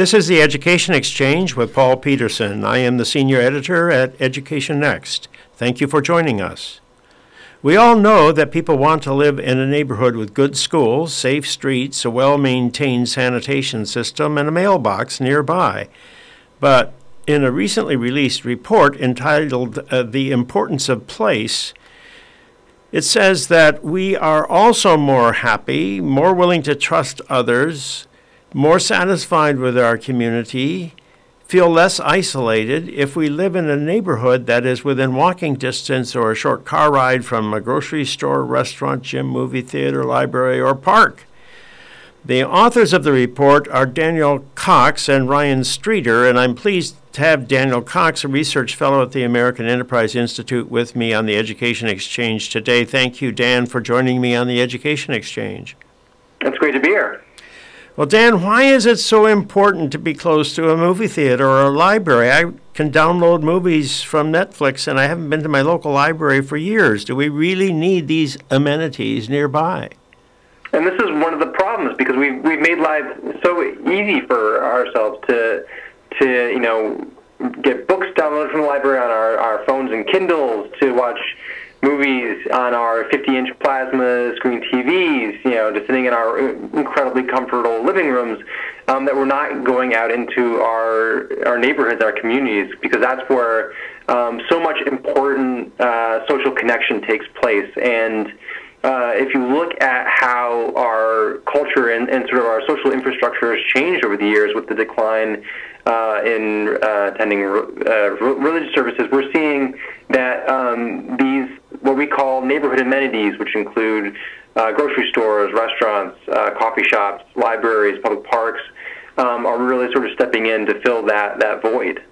This is the Education Exchange with Paul Peterson. I am the senior editor at Education Next. Thank you for joining us. We all know that people want to live in a neighborhood with good schools, safe streets, a well maintained sanitation system, and a mailbox nearby. But in a recently released report entitled uh, The Importance of Place, it says that we are also more happy, more willing to trust others, more satisfied with our community, feel less isolated if we live in a neighborhood that is within walking distance or a short car ride from a grocery store, restaurant, gym, movie theater, library, or park. The authors of the report are Daniel Cox and Ryan Streeter, and I'm pleased to have Daniel Cox, a research fellow at the American Enterprise Institute, with me on the Education Exchange today. Thank you, Dan, for joining me on the Education Exchange. It's great to be here. Well, Dan, why is it so important to be close to a movie theater or a library? I can download movies from Netflix and I haven't been to my local library for years. Do we really need these amenities nearby? And this is one of the problems because we've, we've made life so easy for ourselves to, to you know, get books downloaded from the library on our, our phones and Kindles, to watch movies on our 50-inch plasma screen TVs, you know, just sitting in our incredibly comfortable living rooms, um, that we're not going out into our our neighborhoods, our communities, because that's where um, so much important uh, social connection takes place. And uh, if you look at how our culture and, and sort of our social infrastructure has changed over the years with the decline uh, in uh, attending uh, religious services, we're seeing that um, these what we call neighborhood amenities, which include uh, grocery stores, restaurants, uh, coffee shops, libraries, public parks, um, are really sort of stepping in to fill that, that void.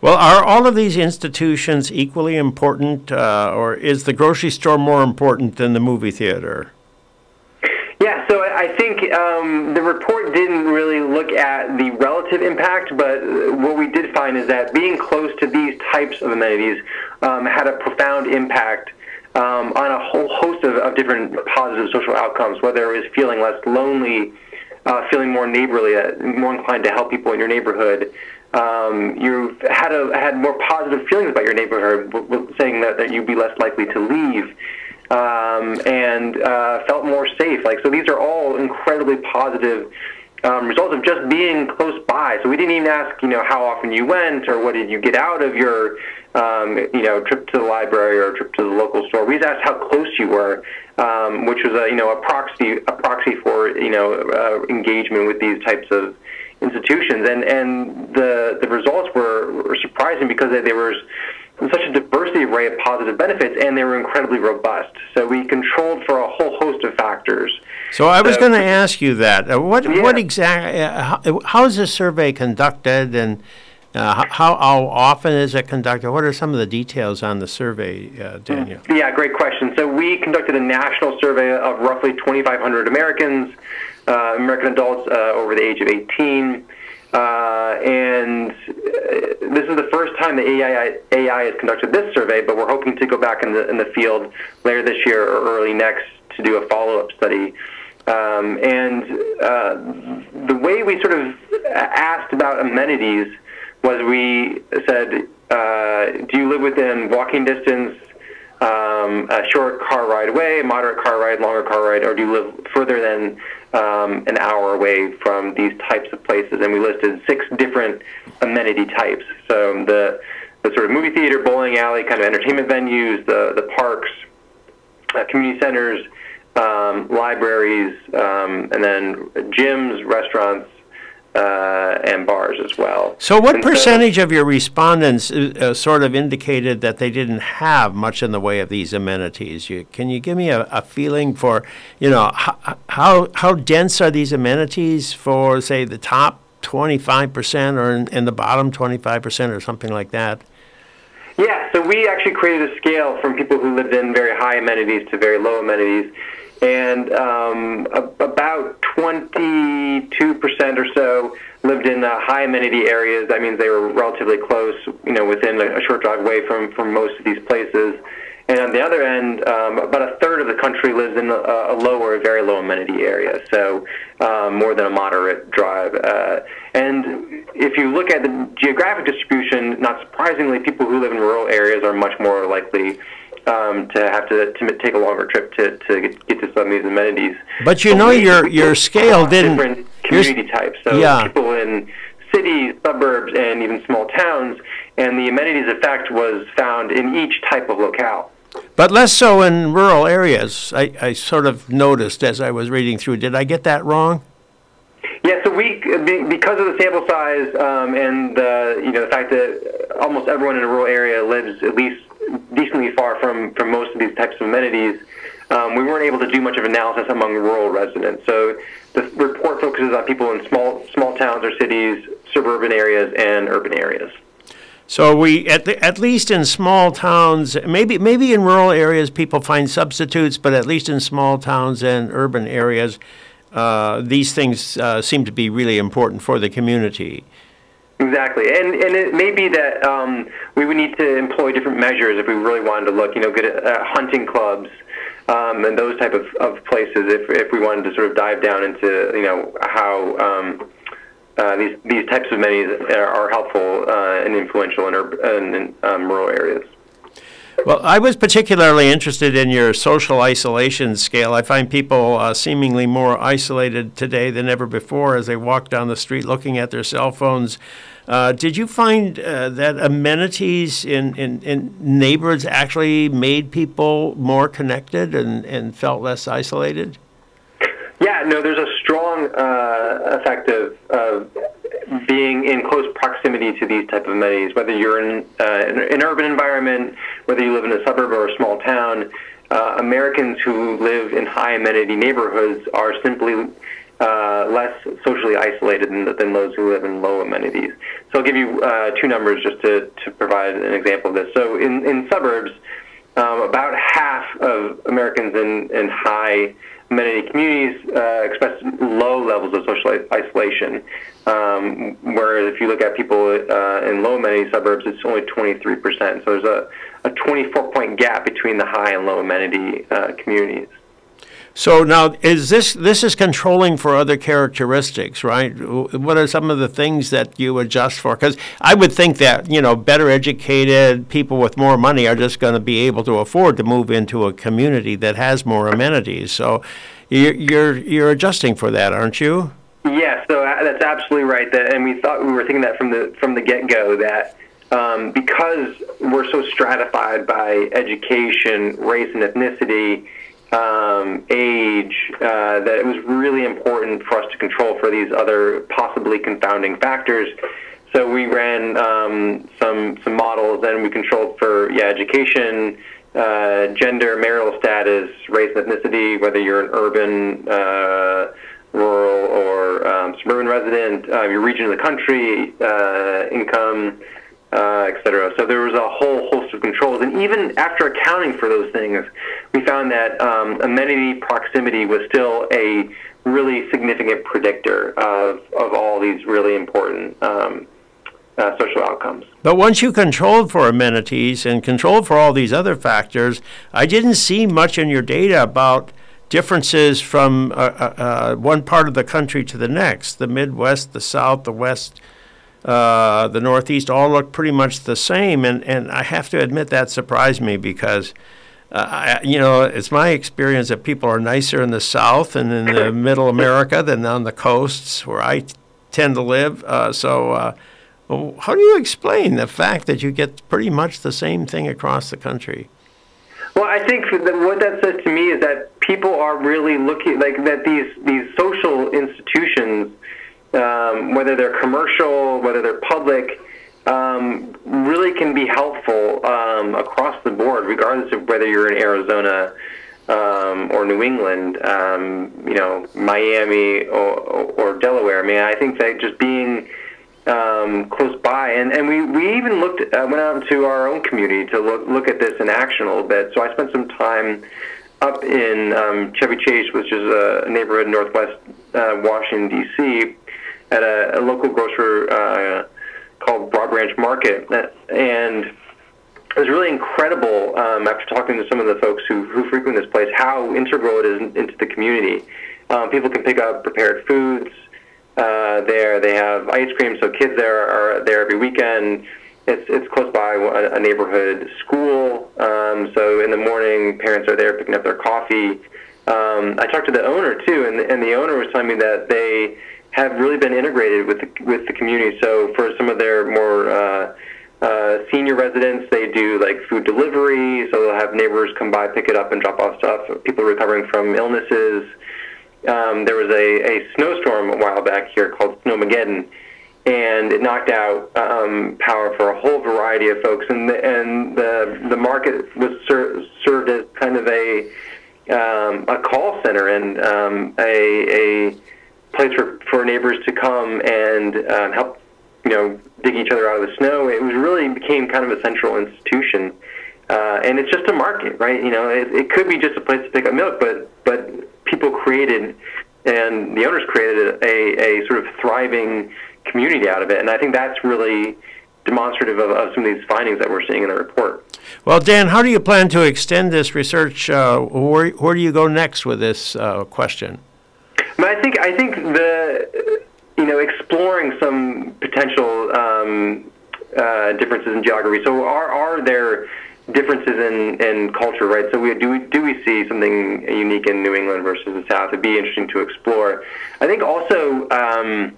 Well, are all of these institutions equally important, uh, or is the grocery store more important than the movie theater? Yeah, so I think um, the report didn't really look at the relative impact, but what we did find is that being close to these types of amenities um, had a profound impact um, on a whole host of, of, different positive social outcomes, whether it was feeling less lonely, uh, feeling more neighborly, uh, more inclined to help people in your neighborhood. Um, you had a, had more positive feelings about your neighborhood, saying that, that you'd be less likely to leave um, and uh, felt more safe. Like so, these are all incredibly positive um, results of just being close by. So we didn't even ask, you know, how often you went or what did you get out of your, um, you know, trip to the library or trip to the local store. We just asked how close you were, um, which was a, you know, a proxy, a proxy for, you know, uh, engagement with these types of institutions. And and the the results were, were surprising because they, they such a diversity array of positive benefits, and they were incredibly robust. So we controlled for a whole host of factors. So I was going to ask you that. Uh, what yeah. what exactly? Uh, how, how is this survey conducted, and uh, how, how often is it conducted? What are some of the details on the survey, uh, Daniel? Yeah, great question. So we conducted a national survey of roughly 2,500 Americans, uh, American adults uh, over the age of 18. Uh, and uh, this is the first time the AEI, AEI has conducted this survey, but we're hoping to go back in the, in the field later this year or early next to do a follow-up study. Um, and uh, the way we sort of asked about amenities was we said, uh, do you live within walking distance, um, a short car ride away, moderate car ride, longer car ride, or do you live further than um, an hour away from these types of places, and we listed six different amenity types. So the the sort of movie theater, bowling alley, kind of entertainment venues, the the parks, uh, community centers, um, libraries, um, and then gyms, restaurants, uh, and bars as well. So, what and percentage so, of your respondents uh, uh, sort of indicated that they didn't have much in the way of these amenities? You, can you give me a, a feeling for, you know, how, how, how dense are these amenities for, say, the top 25% or in, in the bottom 25% or something like that? Yeah, so we actually created a scale from people who lived in very high amenities to very low amenities and um, about 22% or so lived in uh, high amenity areas. That means they were relatively close, you know, within a, short drive away from, from most of these places. And on the other end, um, about a third of the country lives in a, a low or a very low amenity area, so um, more than a moderate drive. Uh, and if you look at the geographic distribution, not surprisingly, people who live in rural areas are much more likely um, to have to, to take a longer trip to, to get, get to some of these amenities. But you know, your your scale didn't. Different community types. So yeah. people in cities, suburbs, and even small towns, and the amenities effect was found in each type of locale. But less so in rural areas. I, I sort of noticed as I was reading through. Did I get that wrong? Yeah, so we because of the sample size um, and uh, you know the fact that almost everyone in a rural area lives at least decently far from from most of these types of amenities, um, we weren't able to do much of analysis among rural residents. So the report focuses on people in small small towns or cities, suburban areas, and urban areas. So we, at, the, at least in small towns, maybe maybe in rural areas, people find substitutes, but at least in small towns and urban areas, uh, these things uh, seem to be really important for the community. Exactly, and and it may be that um, we would need to employ different measures if we really wanted to look, you know, good at uh, hunting clubs um, and those type of, of places. If if we wanted to sort of dive down into, you know, how um, uh, these these types of amenities are, are helpful uh, and influential in, urban, in um, rural areas. Well, I was particularly interested in your social isolation scale. I find people uh, seemingly more isolated today than ever before as they walk down the street looking at their cell phones. Uh, did you find uh, that amenities in, in, in, neighborhoods actually made people more connected and, and felt less isolated? Yeah, no, there's a strong uh, effect of, of being in close proximity to these type of amenities, whether you're in uh, an urban environment, whether you live in a suburb or a small town. Uh, Americans who live in high amenity neighborhoods are simply uh, less socially isolated than, than those who live in low amenities. So I'll give you uh, two numbers just to, to provide an example of this. So in, in suburbs, um, about half of Americans in, in high amenity communities uh, express low levels of social isolation. Um, whereas if you look at people uh, in low amenity suburbs, it's only 23%. So there's a, a 24 point gap between the high and low amenity uh, communities. So now, is this this is controlling for other characteristics, right? What are some of the things that you adjust for? Because I would think that you know better educated people with more money are just going to be able to afford to move into a community that has more amenities. So you're you're, you're adjusting for that, aren't you? Yes, so uh, that's absolutely right. That, and we thought we were thinking that from the from the get go that. Um, because we're so stratified by education, race, and ethnicity, um, age, uh, that it was really important for us to control for these other possibly confounding factors. So we ran um, some some models, and we controlled for yeah education, uh, gender, marital status, race, and ethnicity, whether you're an urban, uh, rural, or um, suburban resident, uh, your region of the country, uh, income uh, et cetera. So there was a whole host of controls. And even after accounting for those things, we found that um, amenity proximity was still a really significant predictor of, of all these really important um, uh, social outcomes. But once you controlled for amenities and controlled for all these other factors, I didn't see much in your data about differences from uh, uh, uh one part of the country to the next the Midwest, the South, the West uh, the Northeast all look pretty much the same. And, and I have to admit that surprised me because, uh, I, you know, it's my experience that people are nicer in the South and in the middle America than on the coasts where I t- tend to live. Uh, so, uh, how do you explain the fact that you get pretty much the same thing across the country? Well, I think that what that says to me is that people are really looking like that these these social institutions um, whether they're commercial, whether they're public, um, really can be helpful um, across the board, regardless of whether you're in Arizona um, or New England, um, you know, Miami or, or, Delaware. I mean, I think that just being um, close by, and, and we, we even looked, uh, went out to our own community to look, look at this in action a little bit. So I spent some time up in um, Chevy Chase, which is a neighborhood in northwest uh, Washington, D.C., at a, a local grocer uh, called Broad Branch Market, and it was really incredible um, after talking to some of the folks who, who frequent this place how integral it is into the community. Um, people can pick up prepared foods uh, there. They have ice cream, so kids there are there every weekend. It's it's close by a, a neighborhood school, um, so in the morning parents are there picking up their coffee. Um, I talked to the owner too, and and the owner was telling me that they have really been integrated with the, with the community. So for some of their more uh, uh, senior residents, they do like food delivery, so they'll have neighbors come by, pick it up, and drop off stuff. People recovering from illnesses. Um, there was a, a snowstorm a while back here called Snowmageddon, and it knocked out um, power for a whole variety of folks. And the, and the the market was ser- served as kind of a um, a call center and um, a, a place for, for neighbors to come and um, help you know, digging each other out of the snow. It was really became kind of a central institution, uh, and it's just a market, right? You know, it, it could be just a place to pick up milk, but but people created, and the owners created a, a sort of thriving community out of it, and I think that's really demonstrative of, of some of these findings that we're seeing in the report. Well, Dan, how do you plan to extend this research? Uh, where, where do you go next with this uh, question? I think I think the you know, exploring some potential um, uh, differences in geography. So, are are there differences in, in culture, right? So, we do we, do we see something unique in New England versus the South? It'd be interesting to explore. I think also um,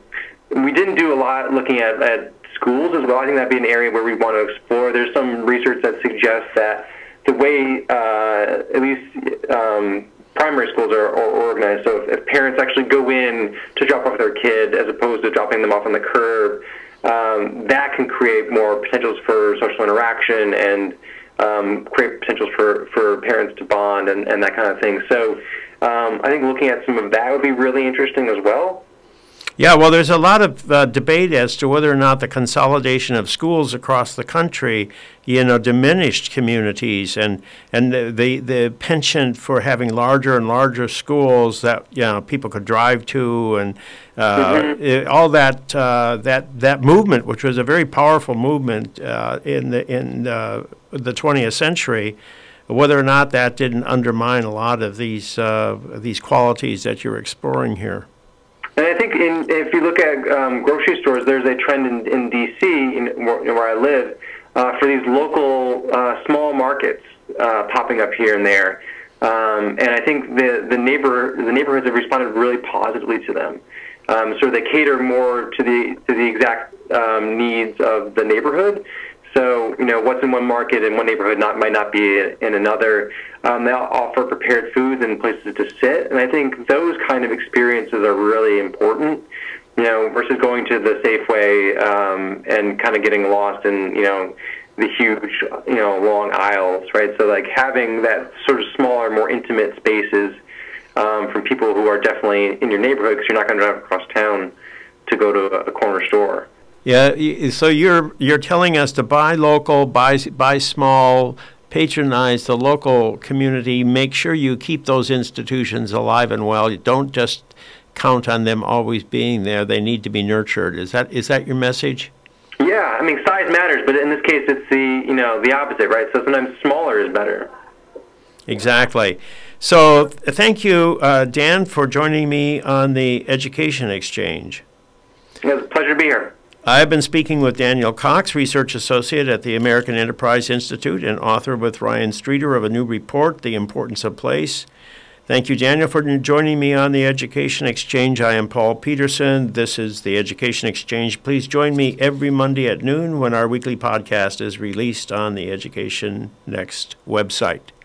we didn't do a lot looking at, at schools as well. I think that'd be an area where we want to explore. There's some research that suggests that the way, uh, at least. Um, primary schools are, are organized. So if, if, parents actually go in to drop off their kid as opposed to dropping them off on the curb, um, that can create more potentials for social interaction and um, create potentials for, for parents to bond and, and that kind of thing. So um, I think looking at some of that would be really interesting as well. Yeah, well, there's a lot of uh, debate as to whether or not the consolidation of schools across the country, you know, diminished communities and and the the, the penchant for having larger and larger schools that you know people could drive to and uh, mm-hmm. it, all that uh, that that movement, which was a very powerful movement uh, in the in uh, the 20th century whether or not that didn't undermine a lot of these uh, these qualities that you're exploring here. And I think in, if you look at um, grocery stores, there's a trend in, in D.C., in, where I live, uh, for these local uh, small markets uh, popping up here and there. Um, and I think the, the, neighbor, the neighborhoods have responded really positively to them. Um, so they cater more to the, to the exact um, needs of the neighborhood. So, you know, what's in one market in one neighborhood not, might not be in another. Um, they offer prepared foods and places to sit, and I think those kind of experiences are really important. You know, versus going to the Safeway um, and kind of getting lost in you know the huge you know long aisles, right? So like having that sort of smaller, more intimate spaces um, from people who are definitely in your neighborhood because you're not going to drive across town to go to a corner store. Yeah, so you're you're telling us to buy local, buy buy small, patronize the local community. Make sure you keep those institutions alive and well. You don't just count on them always being there. They need to be nurtured. Is that is that your message? Yeah, I mean size matters, but in this case, it's the you know the opposite, right? So sometimes smaller is better. Exactly. So thank you, uh, Dan, for joining me on the Education Exchange. It was a pleasure to be here. I've been speaking with Daniel Cox, Research Associate at the American Enterprise Institute and author with Ryan Streeter of a new report, The Importance of Place. Thank you, Daniel, for joining me on the Education Exchange. I am Paul Peterson. This is the Education Exchange. Please join me every Monday at noon when our weekly podcast is released on the Education Next website.